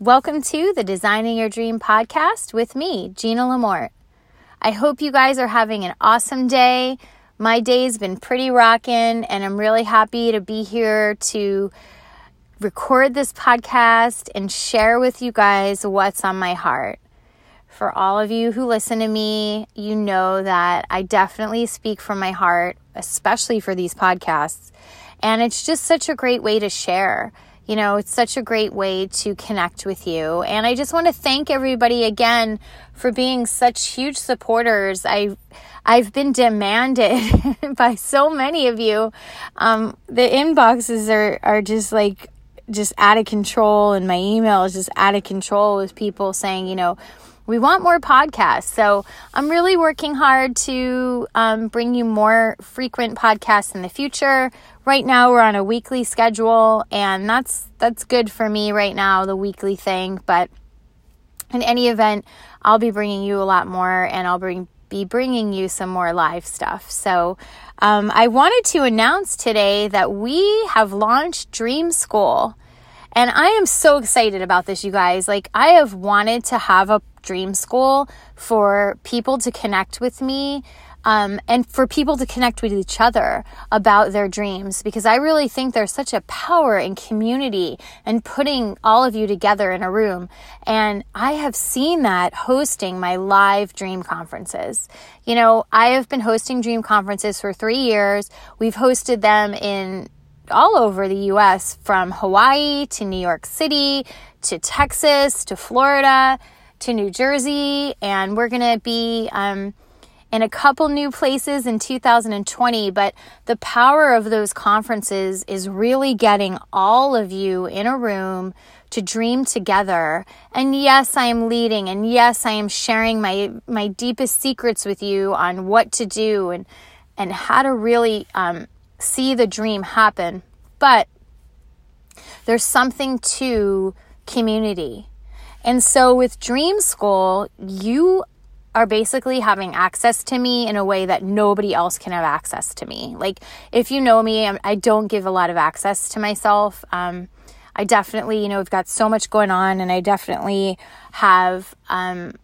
Welcome to the Designing Your Dream podcast with me, Gina Lamort. I hope you guys are having an awesome day. My day's been pretty rocking, and I'm really happy to be here to record this podcast and share with you guys what's on my heart. For all of you who listen to me, you know that I definitely speak from my heart, especially for these podcasts. And it's just such a great way to share. You know, it's such a great way to connect with you. And I just want to thank everybody again for being such huge supporters. I I've been demanded by so many of you. Um, the inboxes are are just like just out of control and my email is just out of control with people saying, you know, we want more podcasts. So I'm really working hard to um, bring you more frequent podcasts in the future. Right now we're on a weekly schedule, and that's that's good for me right now, the weekly thing. But in any event, I'll be bringing you a lot more, and I'll bring be bringing you some more live stuff. So um, I wanted to announce today that we have launched Dream School. And I am so excited about this, you guys. Like, I have wanted to have a dream school for people to connect with me um, and for people to connect with each other about their dreams because I really think there's such a power in community and putting all of you together in a room. And I have seen that hosting my live dream conferences. You know, I have been hosting dream conferences for three years. We've hosted them in all over the US from Hawaii to New York City to Texas to Florida to New Jersey. And we're going to be um, in a couple new places in 2020. But the power of those conferences is really getting all of you in a room to dream together. And yes, I am leading and yes, I am sharing my my deepest secrets with you on what to do and and how to really um, see the dream happen. But there's something to community. And so with Dream School, you are basically having access to me in a way that nobody else can have access to me. Like, if you know me, I don't give a lot of access to myself. Um, I definitely, you know, I've got so much going on, and I definitely have um,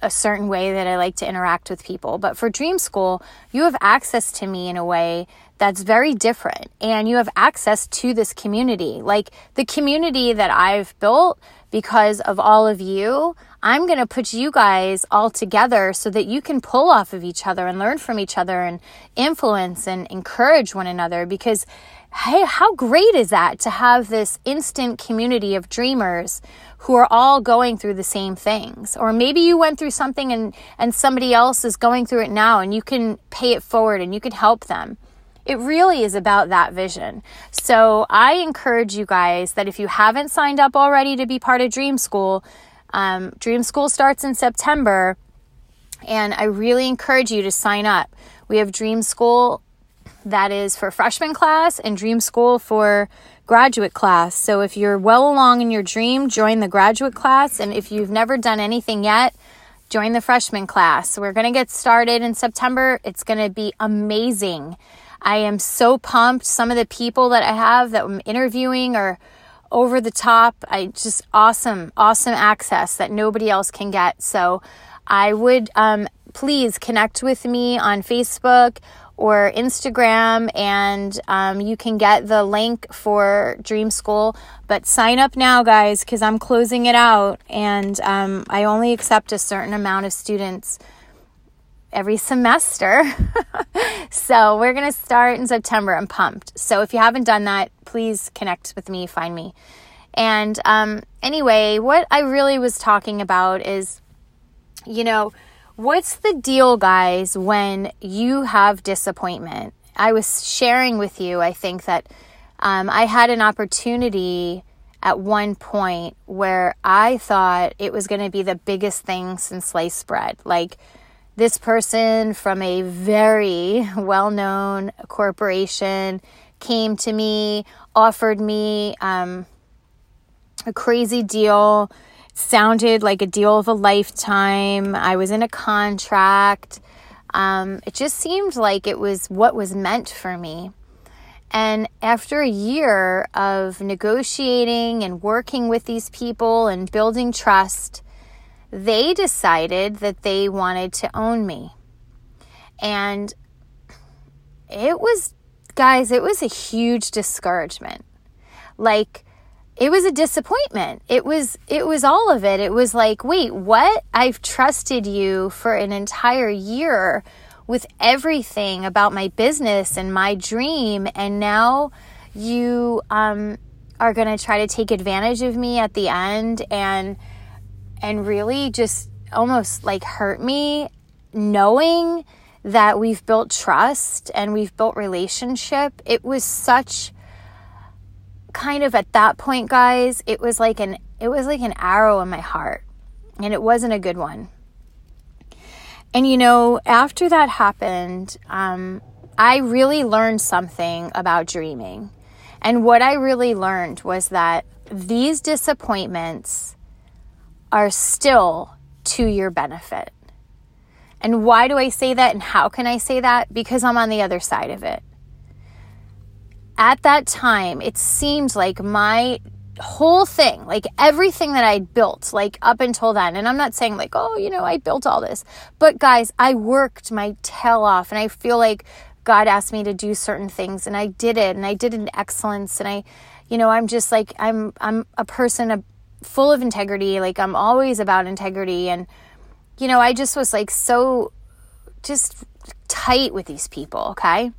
a certain way that I like to interact with people. But for Dream School, you have access to me in a way that's very different, and you have access to this community. Like the community that I've built because of all of you, I'm going to put you guys all together so that you can pull off of each other and learn from each other and influence and encourage one another because hey, how great is that to have this instant community of dreamers who are all going through the same things? Or maybe you went through something and, and somebody else is going through it now and you can pay it forward and you can help them. It really is about that vision. So I encourage you guys that if you haven't signed up already to be part of Dream School, um, Dream School starts in September, and I really encourage you to sign up. We have Dream School that is for freshman class and dream school for graduate class. So if you're well along in your dream, join the graduate class. And if you've never done anything yet, join the freshman class. We're going to get started in September. It's going to be amazing. I am so pumped. Some of the people that I have that I'm interviewing are over the top. I just awesome, awesome access that nobody else can get. So I would um, please connect with me on Facebook or Instagram, and um, you can get the link for Dream School. But sign up now, guys, because I'm closing it out, and um, I only accept a certain amount of students every semester. so we're going to start in September. I'm pumped. So if you haven't done that, please connect with me, find me. And um, anyway, what I really was talking about is, you know, What's the deal, guys, when you have disappointment? I was sharing with you, I think, that um, I had an opportunity at one point where I thought it was going to be the biggest thing since sliced bread. Like, this person from a very well known corporation came to me, offered me um, a crazy deal sounded like a deal of a lifetime. I was in a contract. Um, it just seemed like it was what was meant for me. And after a year of negotiating and working with these people and building trust, they decided that they wanted to own me. And it was, guys, it was a huge discouragement. Like, it was a disappointment. It was it was all of it. It was like, wait, what? I've trusted you for an entire year with everything about my business and my dream and now you um, are going to try to take advantage of me at the end and and really just almost like hurt me knowing that we've built trust and we've built relationship. It was such kind of at that point guys it was like an it was like an arrow in my heart and it wasn't a good one. And you know after that happened um, i really learned something about dreaming. And what i really learned was that these disappointments are still to your benefit. And why do i say that and how can i say that? Because i'm on the other side of it. At that time, it seemed like my whole thing, like everything that I built, like up until then, and I'm not saying like, oh, you know, I built all this, but guys, I worked my tail off and I feel like God asked me to do certain things and I did it and I did it in excellence and I, you know, I'm just like, I'm, I'm a person full of integrity. Like I'm always about integrity. And, you know, I just was like so just tight with these people. Okay.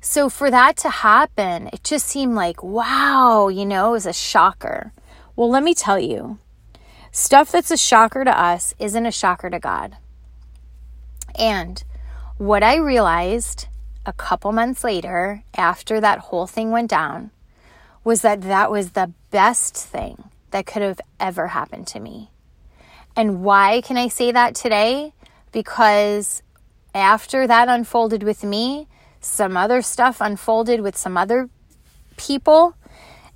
So for that to happen, it just seemed like, wow, you know, it was a shocker. Well, let me tell you, stuff that's a shocker to us isn't a shocker to God. And what I realized a couple months later, after that whole thing went down, was that that was the best thing that could have ever happened to me. And why can I say that today? Because after that unfolded with me, some other stuff unfolded with some other people,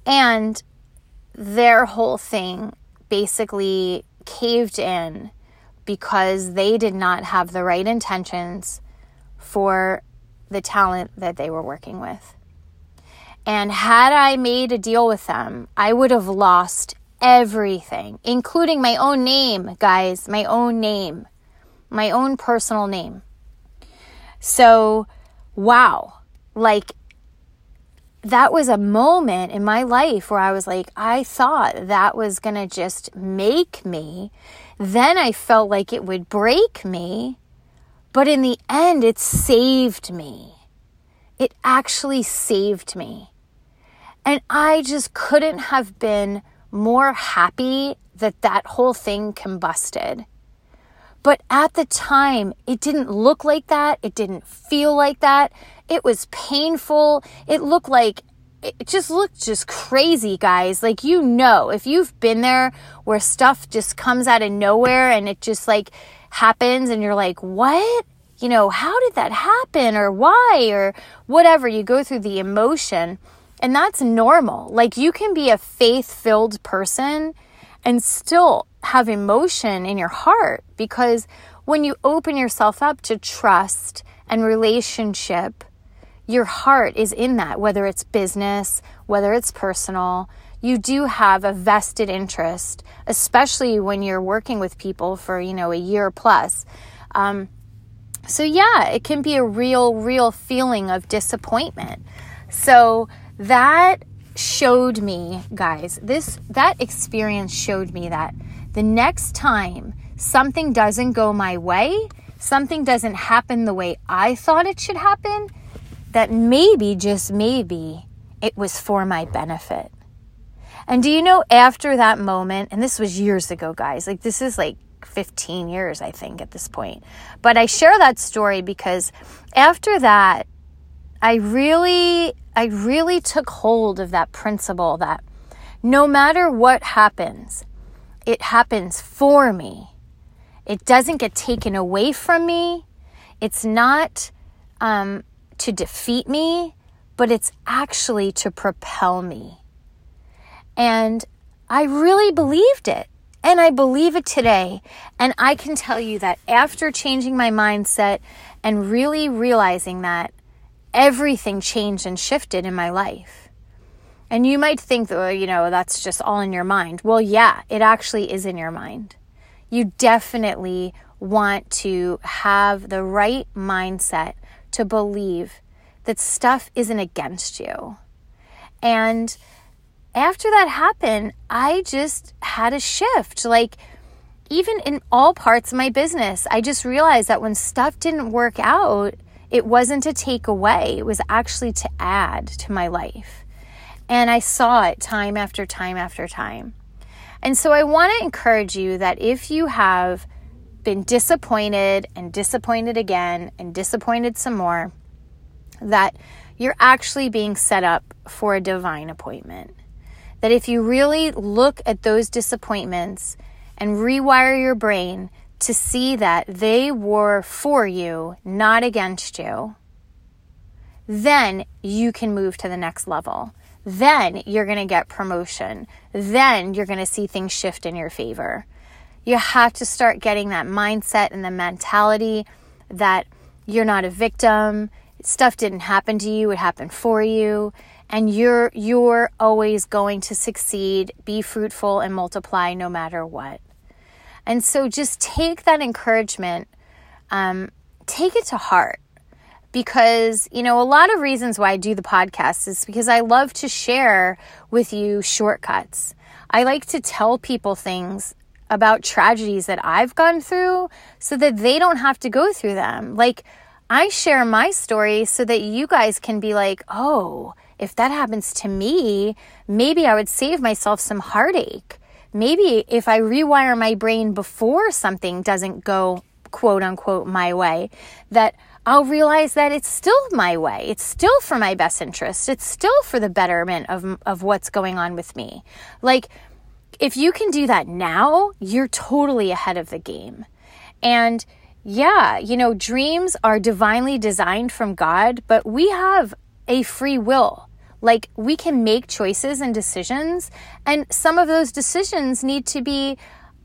and their whole thing basically caved in because they did not have the right intentions for the talent that they were working with. And had I made a deal with them, I would have lost everything, including my own name, guys, my own name, my own personal name. So, wow, like that was a moment in my life where I was like, I thought that was going to just make me. Then I felt like it would break me. But in the end, it saved me. It actually saved me. And I just couldn't have been more happy that that whole thing combusted. But at the time, it didn't look like that. It didn't feel like that. It was painful. It looked like it just looked just crazy, guys. Like, you know, if you've been there where stuff just comes out of nowhere and it just like happens and you're like, what? You know, how did that happen or why or whatever? You go through the emotion and that's normal. Like, you can be a faith filled person and still have emotion in your heart because when you open yourself up to trust and relationship, your heart is in that, whether it's business, whether it's personal. You do have a vested interest, especially when you're working with people for, you know, a year plus. Um, so, yeah, it can be a real, real feeling of disappointment. So, that showed me, guys, this, that experience showed me that the next time something doesn't go my way, something doesn't happen the way I thought it should happen, that maybe, just maybe, it was for my benefit. And do you know, after that moment, and this was years ago, guys, like this is like 15 years, I think, at this point. But I share that story because after that, I really, I really took hold of that principle that no matter what happens, it happens for me. It doesn't get taken away from me. It's not um, to defeat me, but it's actually to propel me. And I really believed it. And I believe it today. And I can tell you that after changing my mindset and really realizing that everything changed and shifted in my life. And you might think that, you know, that's just all in your mind. Well, yeah, it actually is in your mind. You definitely want to have the right mindset to believe that stuff isn't against you. And after that happened, I just had a shift. Like, even in all parts of my business, I just realized that when stuff didn't work out, it wasn't to take away, it was actually to add to my life. And I saw it time after time after time. And so I want to encourage you that if you have been disappointed and disappointed again and disappointed some more, that you're actually being set up for a divine appointment. That if you really look at those disappointments and rewire your brain to see that they were for you, not against you, then you can move to the next level. Then you're going to get promotion. Then you're going to see things shift in your favor. You have to start getting that mindset and the mentality that you're not a victim. Stuff didn't happen to you, it happened for you, and you're you're always going to succeed, be fruitful and multiply no matter what. And so just take that encouragement, um, take it to heart because, you know, a lot of reasons why I do the podcast is because I love to share with you shortcuts. I like to tell people things about tragedies that I've gone through so that they don't have to go through them. Like, I share my story so that you guys can be like, oh, if that happens to me, maybe I would save myself some heartache. Maybe if I rewire my brain before something doesn't go quote unquote my way, that I'll realize that it's still my way. It's still for my best interest. It's still for the betterment of, of what's going on with me. Like, if you can do that now, you're totally ahead of the game. And yeah, you know, dreams are divinely designed from God, but we have a free will. Like we can make choices and decisions, and some of those decisions need to be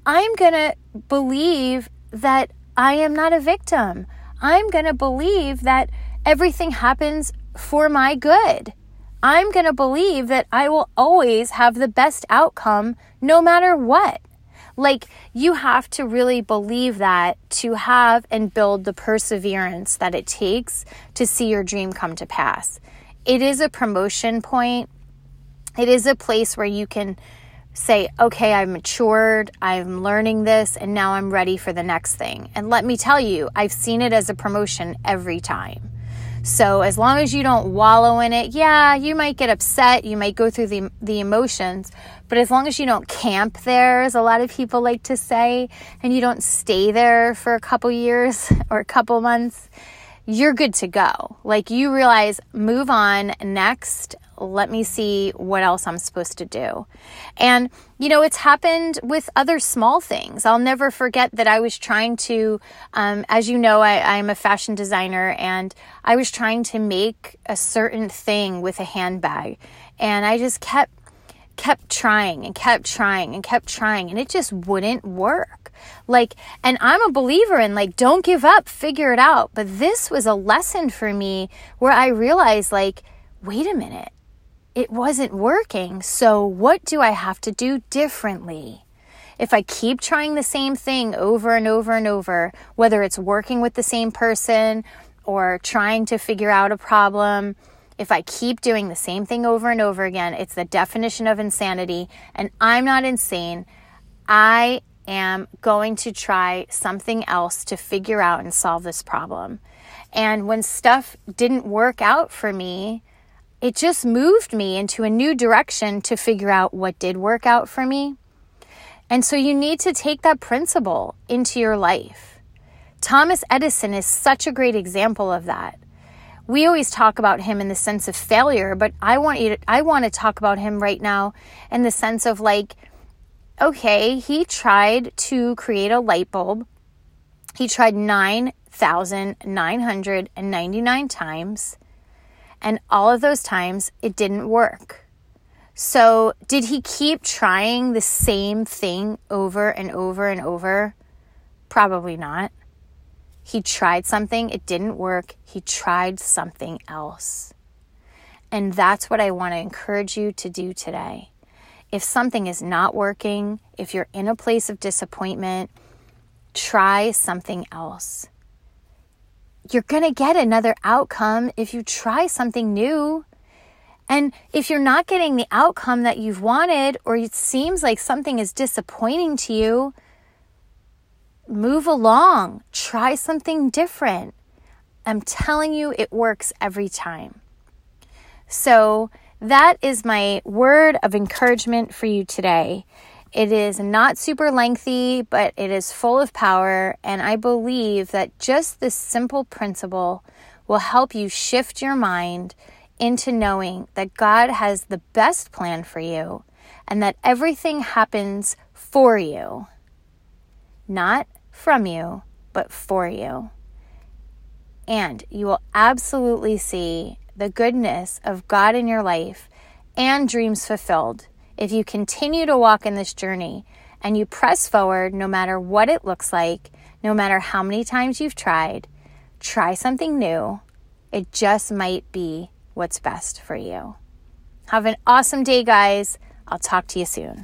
I'm going to believe that I am not a victim. I'm going to believe that everything happens for my good. I'm going to believe that I will always have the best outcome no matter what. Like, you have to really believe that to have and build the perseverance that it takes to see your dream come to pass. It is a promotion point, it is a place where you can say, okay, I've matured, I'm learning this, and now I'm ready for the next thing. And let me tell you, I've seen it as a promotion every time. So as long as you don't wallow in it, yeah, you might get upset, you might go through the the emotions, but as long as you don't camp there, as a lot of people like to say, and you don't stay there for a couple years or a couple months, you're good to go. Like you realize, move on next let me see what else I'm supposed to do. And, you know, it's happened with other small things. I'll never forget that I was trying to, um, as you know, I, I'm a fashion designer and I was trying to make a certain thing with a handbag. And I just kept, kept trying and kept trying and kept trying and it just wouldn't work. Like, and I'm a believer in like, don't give up, figure it out. But this was a lesson for me where I realized like, wait a minute it wasn't working. So, what do I have to do differently? If I keep trying the same thing over and over and over, whether it's working with the same person or trying to figure out a problem, if I keep doing the same thing over and over again, it's the definition of insanity. And I'm not insane. I am going to try something else to figure out and solve this problem. And when stuff didn't work out for me, it just moved me into a new direction to figure out what did work out for me. And so you need to take that principle into your life. Thomas Edison is such a great example of that. We always talk about him in the sense of failure, but I want you to, I want to talk about him right now in the sense of like okay, he tried to create a light bulb. He tried 9,999 times and all of those times it didn't work. So, did he keep trying the same thing over and over and over? Probably not. He tried something, it didn't work. He tried something else. And that's what I want to encourage you to do today. If something is not working, if you're in a place of disappointment, try something else. You're going to get another outcome if you try something new. And if you're not getting the outcome that you've wanted, or it seems like something is disappointing to you, move along, try something different. I'm telling you, it works every time. So, that is my word of encouragement for you today. It is not super lengthy, but it is full of power. And I believe that just this simple principle will help you shift your mind into knowing that God has the best plan for you and that everything happens for you, not from you, but for you. And you will absolutely see the goodness of God in your life and dreams fulfilled if you continue to walk in this journey and you press forward no matter what it looks like, no matter how many times you've tried, try something new. It just might be what's best for you. Have an awesome day, guys. I'll talk to you soon.